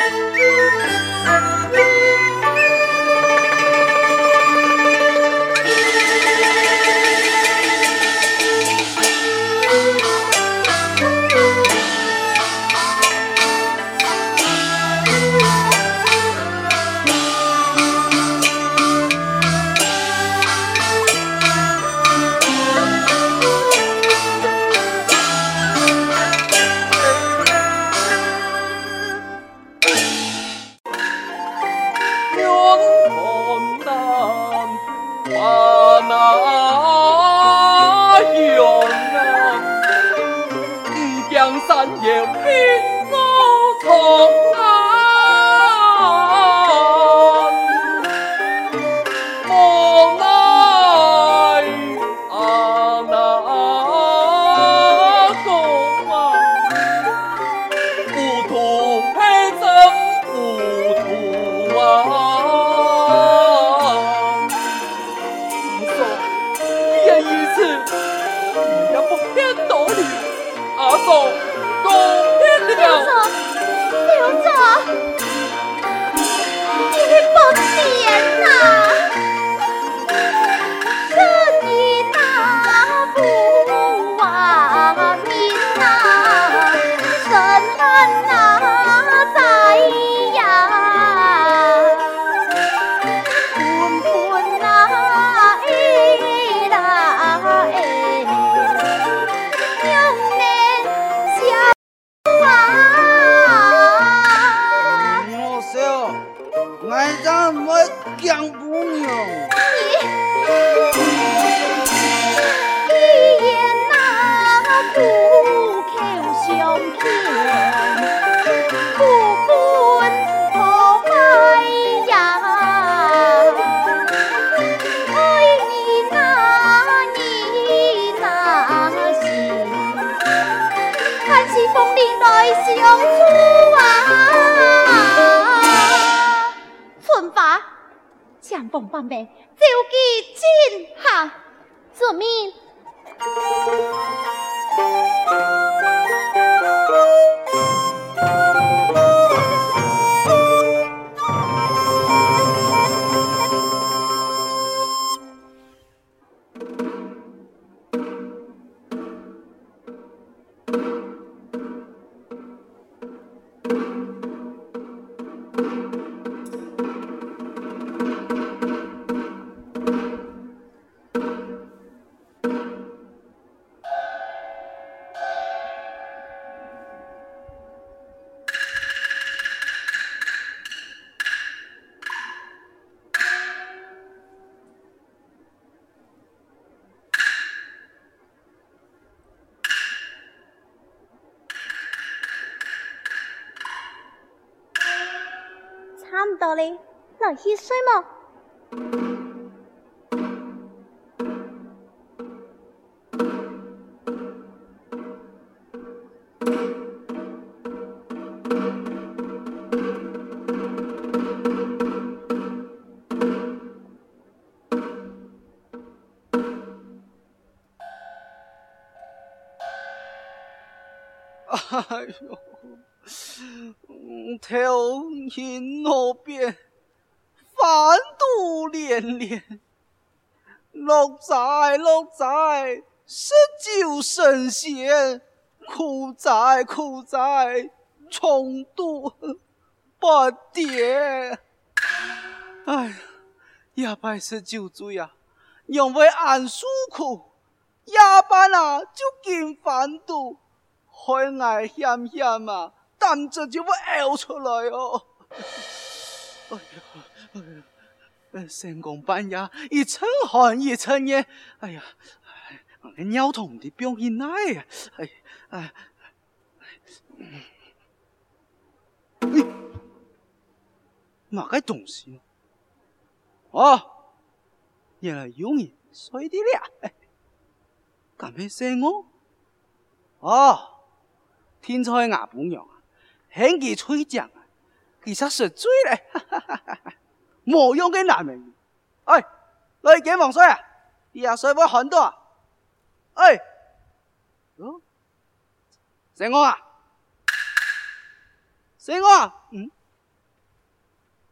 you Vòng văn về, chiều kỳ xin. 到嘞，来去睡么？哎呦！头晕脑变，饭度连连，六载六载，十九神仙，苦哉苦哉，重度不迭。哎呀，也拜十九岁啊，因为俺受苦，夜班啊就见饭度，海爱险险啊。胆子就会呕出来哦！哎呀，哎呀，三更半夜一层寒一层烟，哎呀，我的尿痛的表现哪呀？哎哎，你哪个东西？哦，原来有人睡的了，干咩声哦？哦，天才牙不娘。很气吹讲，其实是醉嘞，冇用嘅男人。哎，你几忙睡啊？廿岁会很多啊。哎，成我啊？成我啊？嗯，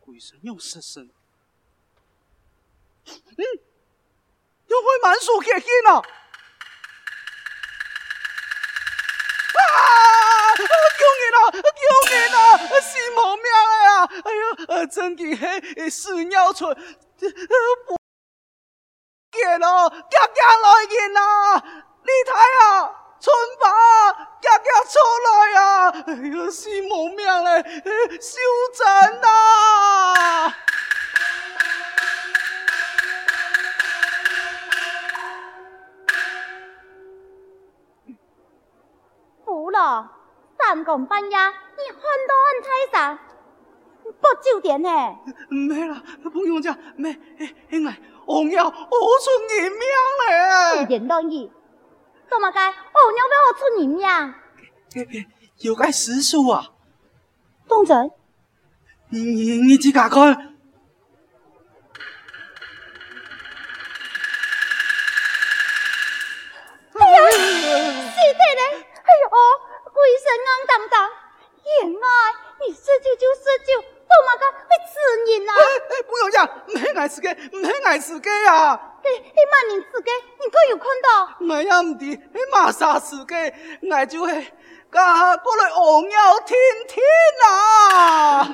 鬼神又失声，嗯，又会满树结冰了。啊！救命啊！救命啊！死无命了呀！哎呀，真奇嘿，死鸟村，不见了，夹夹来人呐！你睇啊，村爸夹夹出来啊！哎呀，死无命嘞，修真呐！三更半夜，你喊到俺太上报酒店呢？没啦，不用讲，没，哎，哎，王爷，我出人命嘞！胡言乱语，怎么解？王爷要我出人命？有个师叔啊，东真，你你你自己看，哎呦！鬼神硬当当，原来你施酒就施酒，怎么个会吃人啊？哎哎，不用讲，没爱吃给，没爱吃给啊！嘿，嘿，妈，你吃给，你可有看到？没呀，唔的，嘿，马啥吃给，爱就会，噶过来王爷听听啊！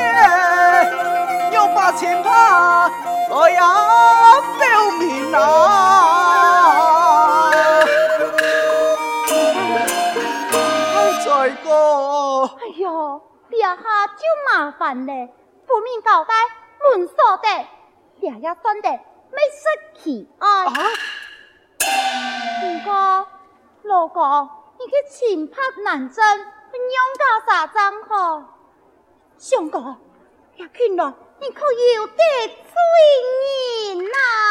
面前又把钱怕，哎呀，表明啊！哎呦，别下就麻烦嘞，不明交代，乱说的，别也算得没失气啊。不过，老公，你去前拍南征，娘家啥账号？相公，也看来你可有得罪人呐。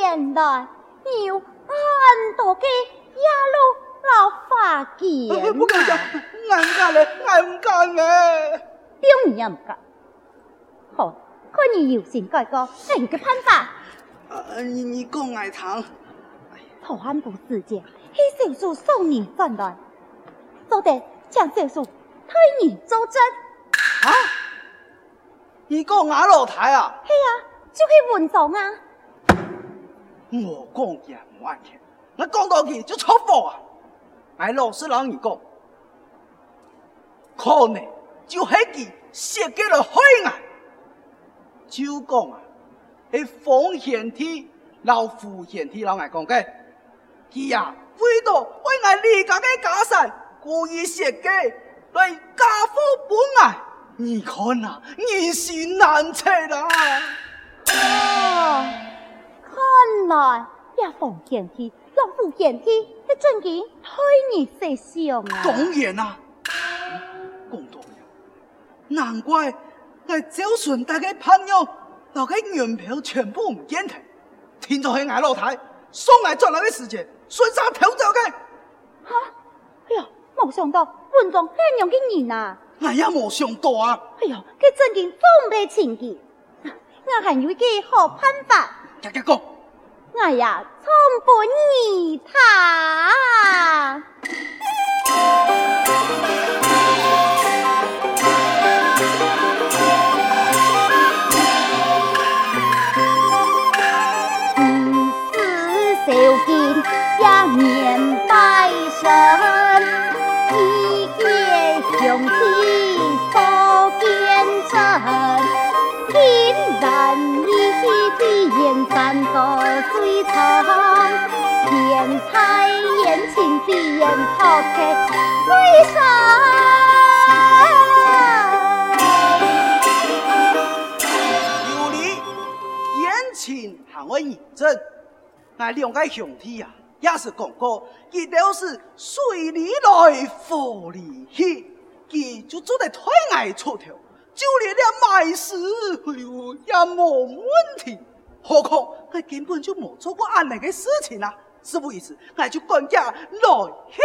原来你有很多个野路老法剑，不敢讲，俺唔敢嘞，俺唔敢嘞，表面也唔敢，好，看你有心改过，哪个办法？呃，你你讲爱听。讨汉不时节，许小叔送你转来，做得将手术推你周正。啊？你讲俺老太啊？系啊，就去文章啊。我讲也唔安全，我讲到去就错货啊！俺老实让你讲，可能就系佢写给了海外，就讲啊，系奉献体老夫献体老爱讲嘅，佢呀为咗为俺李家嘅家产，故意设计来家父本爱，你看啊，人心难测啦！啊，看来也奉献体老夫献体，你真嘅害你死相啊！当然啦。讲到了，难怪我周顺带个朋友，那个原票全部唔见睇，听到系俺老太送来转来的时间，顺沙偷走嘅。哈，哎呀，冇想到文章咁样嘅人啊！我也冇想到啊！哎呀，佢真嘅装备情义，我还有一个好办法。大家讲，我呀，从不你他。有理，言情行为认真，俺两个兄弟呀，也是讲过，佢都是水里来火里去，佢就做得太爱出头，就连连卖诗，哎呦，也没问题。何况佢根本就冇做过俺那个事情啊，是不意思，我就管家来去。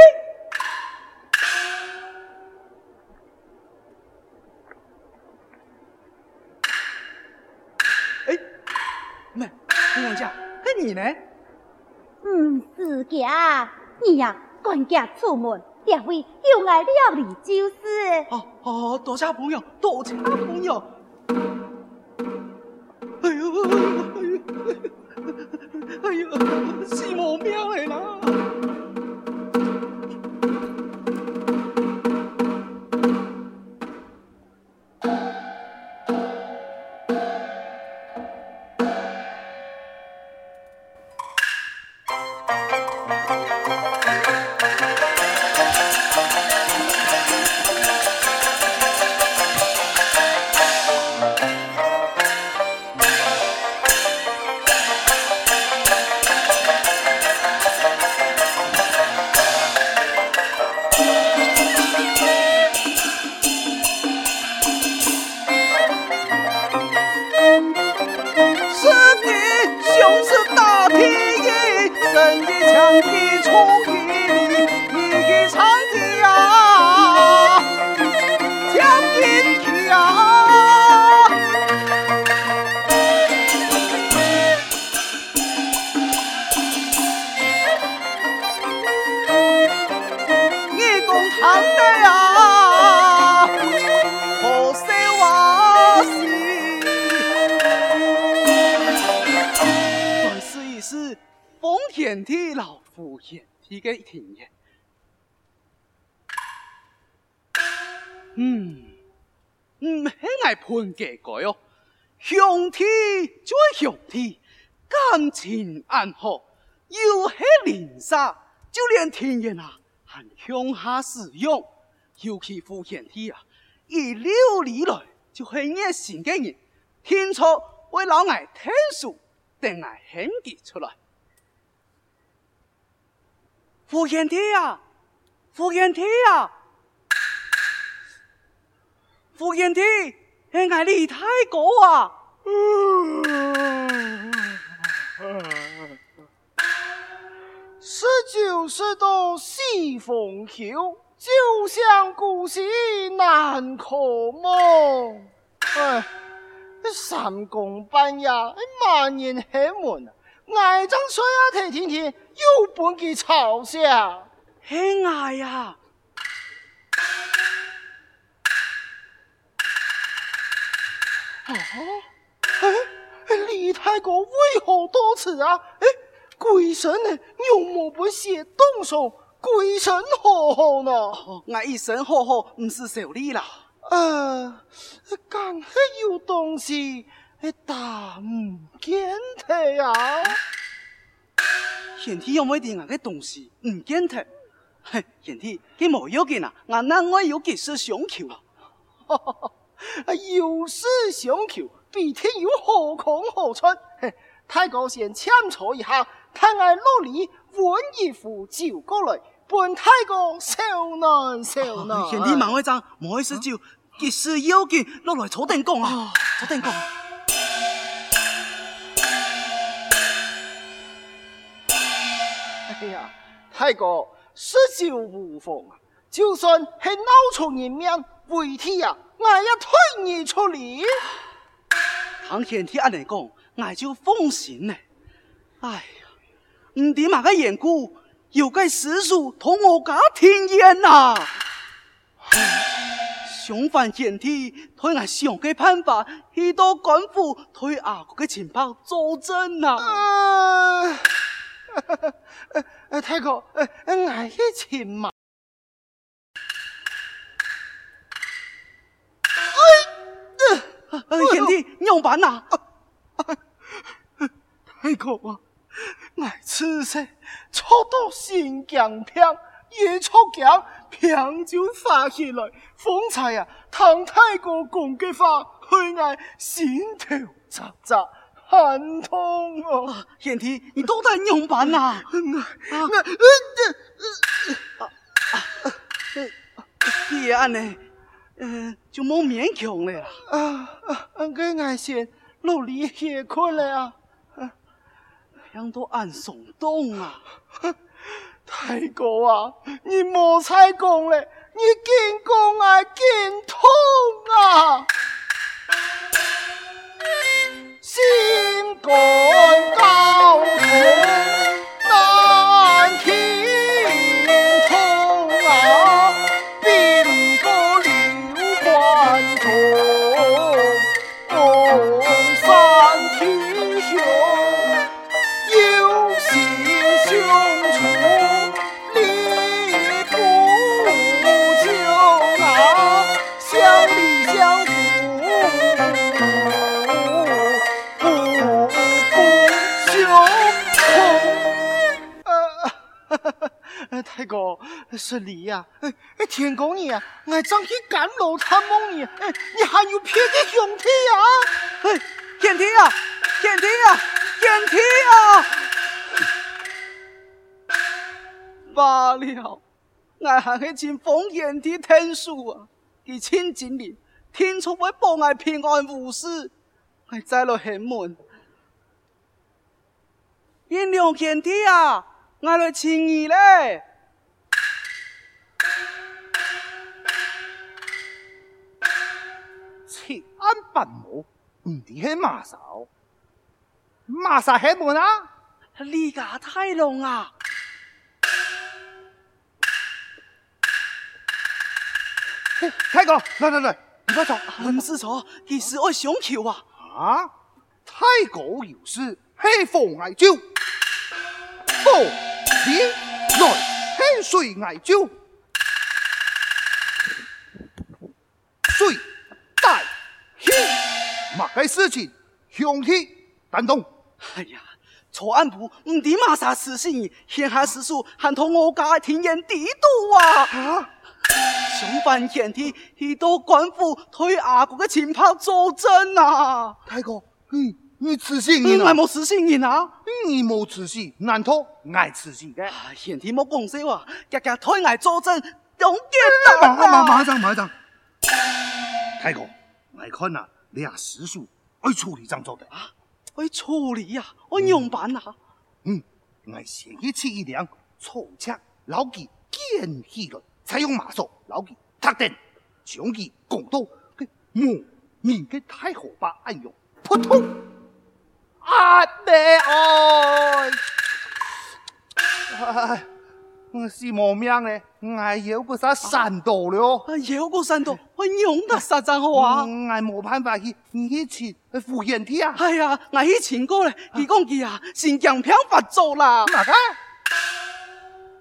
人家，那你呢？嗯，是家，你呀，赶家出门，两位有爱料理就是。哦哦，多谢朋友，多谢朋友。死我命的人！判给改哦，兄弟就系兄弟，感情安好，又系邻舍，就连天爷啊，还乡下使用，尤其夫兄弟啊，一溜里来就系热心嘅人，天初为老爱听书，等爱献给出来，夫兄弟啊，夫兄弟啊，夫兄弟。系爱李太公啊！十九世道西风秋，旧乡故事难可梦。哎，三更半夜，万人黑门啊！爱将水啊，睇天天又半佢吵响，嘿爱呀！啊，哎，李太公为何多此啊？哎，鬼神呢？有莫不写动手？鬼神好好呢？我一身好好，唔是小李啦。呃，敢系有东西，但唔见得啊。贤弟有冇啲咁嘅东西唔见得？嘿，贤弟，佢冇要紧啊，我那我有几事相求啊。有事相求，必定有好空好出。太公先请坐一下，太爱落礼，温一壶酒过来，本太公受难受难。贤弟万会长，唔好意思就，其事要紧，落来坐定讲啊，坐定讲。呀，太公嗜酒无妨啊，就算系闹出人命，为天啊。我也推你出嚟，唐贤弟阿你讲，我就放心嘞。哎呀，唔点嘛个缘故，有个师叔同我家天言呐。相反贤弟推我想个办法，去到官府推阿哥嘅情报作证呐。呃，太公，呃，我去请嘛。贤弟，你用办呐？太公啊，我此时抽到新疆片，一抽奖片就发起来。方才啊，唐太公讲嘅话，害我心头扎扎，很痛啊！贤弟，你到底用办呐？啊，爹啊，呢？嗯，就冇勉强了啊啊！俺爱先努力歇困了啊，让到俺松动啊！太哥啊，你莫再讲了，你更讲啊更痛啊！心肝高是你呀！哎哎，天公爷啊，俺上去赶路探望你，哎，你还有别的兄弟啊？哎，贤弟啊，贤弟啊，贤弟啊！罢了，俺还是请奉贤弟天书啊，给请经理听出会保俺平安无事，俺再来开门。原谅贤弟啊，俺来请你嘞。安半母，唔止系马嫂，马嫂喺门啊！李家太郎啊！太公，来来来，你快走，唔是错，其实我想求啊！啊！太公有事，黑风艾酒，不，你来黑水艾酒，水带。马该事情，兄弟担当。哎呀，错案部唔啲马啥事情，现下师叔还同我家天言地度啊！啊，相反贤弟去到官府推阿哥嘅情报作证啊！太公，你你痴心人啊？我冇痴心人啊！你冇痴心，难道爱痴心嘅？贤弟冇讲笑话，日日推我作证，勇敢打啊！马马上马上，太公。来看啊，俩师叔爱处理怎做的啊？爱处理呀、啊，我用办啊。嗯，我先一次一两，抽枪老几见起来，采用马术老几特定，将其拱到个木面的太后把按用，扑通，阿妹哎，哎，我是冇命嘞，我有个啥闪到了，有个闪到，我用得啥子好啊？我冇办法去，你去请傅砚娣啊？哎呀，我去请过嘞，佢讲佢啊，神经病发作啦。哪个？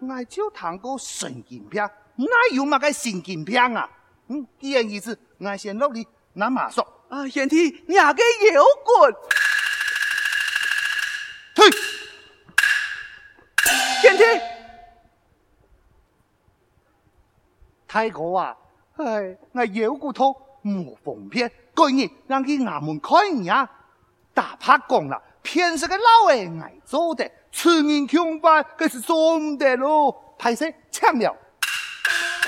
我就谈过神经病，哪有嘛个神经病啊？嗯，既然如此，我先落嚟，那马叔。啊，砚娣，你个妖怪！退！太哥啊，哎，我有骨头，冇缝片，过年让去衙门开呀。大怕讲了，偏是个老诶爱做的，吃人穷饭，可是做唔得咯。歹势抢了，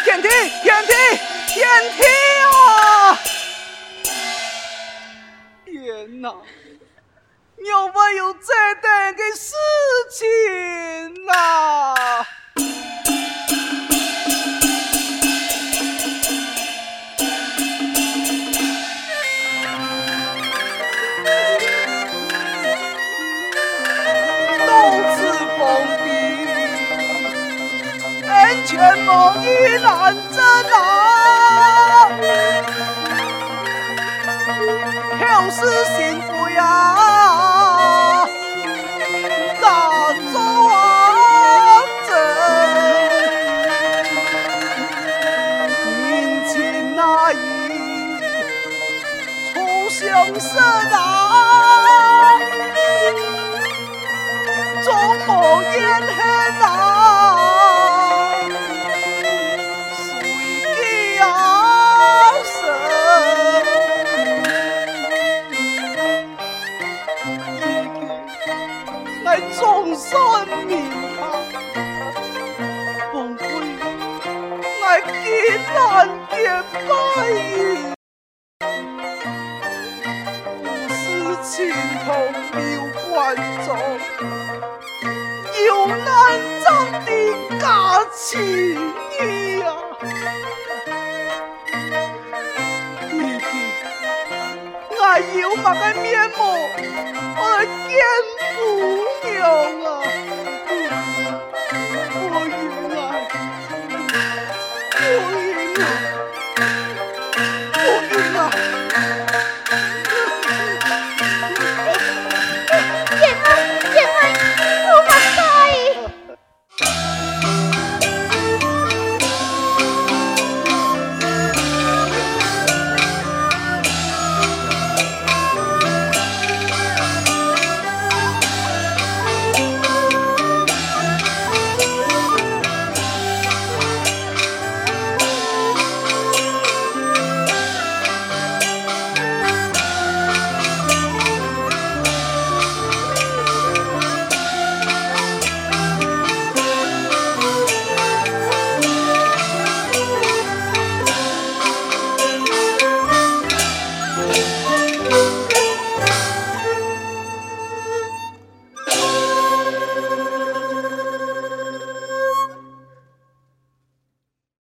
砚娣，砚娣，砚娣啊！天哪，有没有这样的事情啊？望伊难真难。难点白不是青铜六关中有难长的假情谊呀！弟弟，我有那个面目，我见不了啊！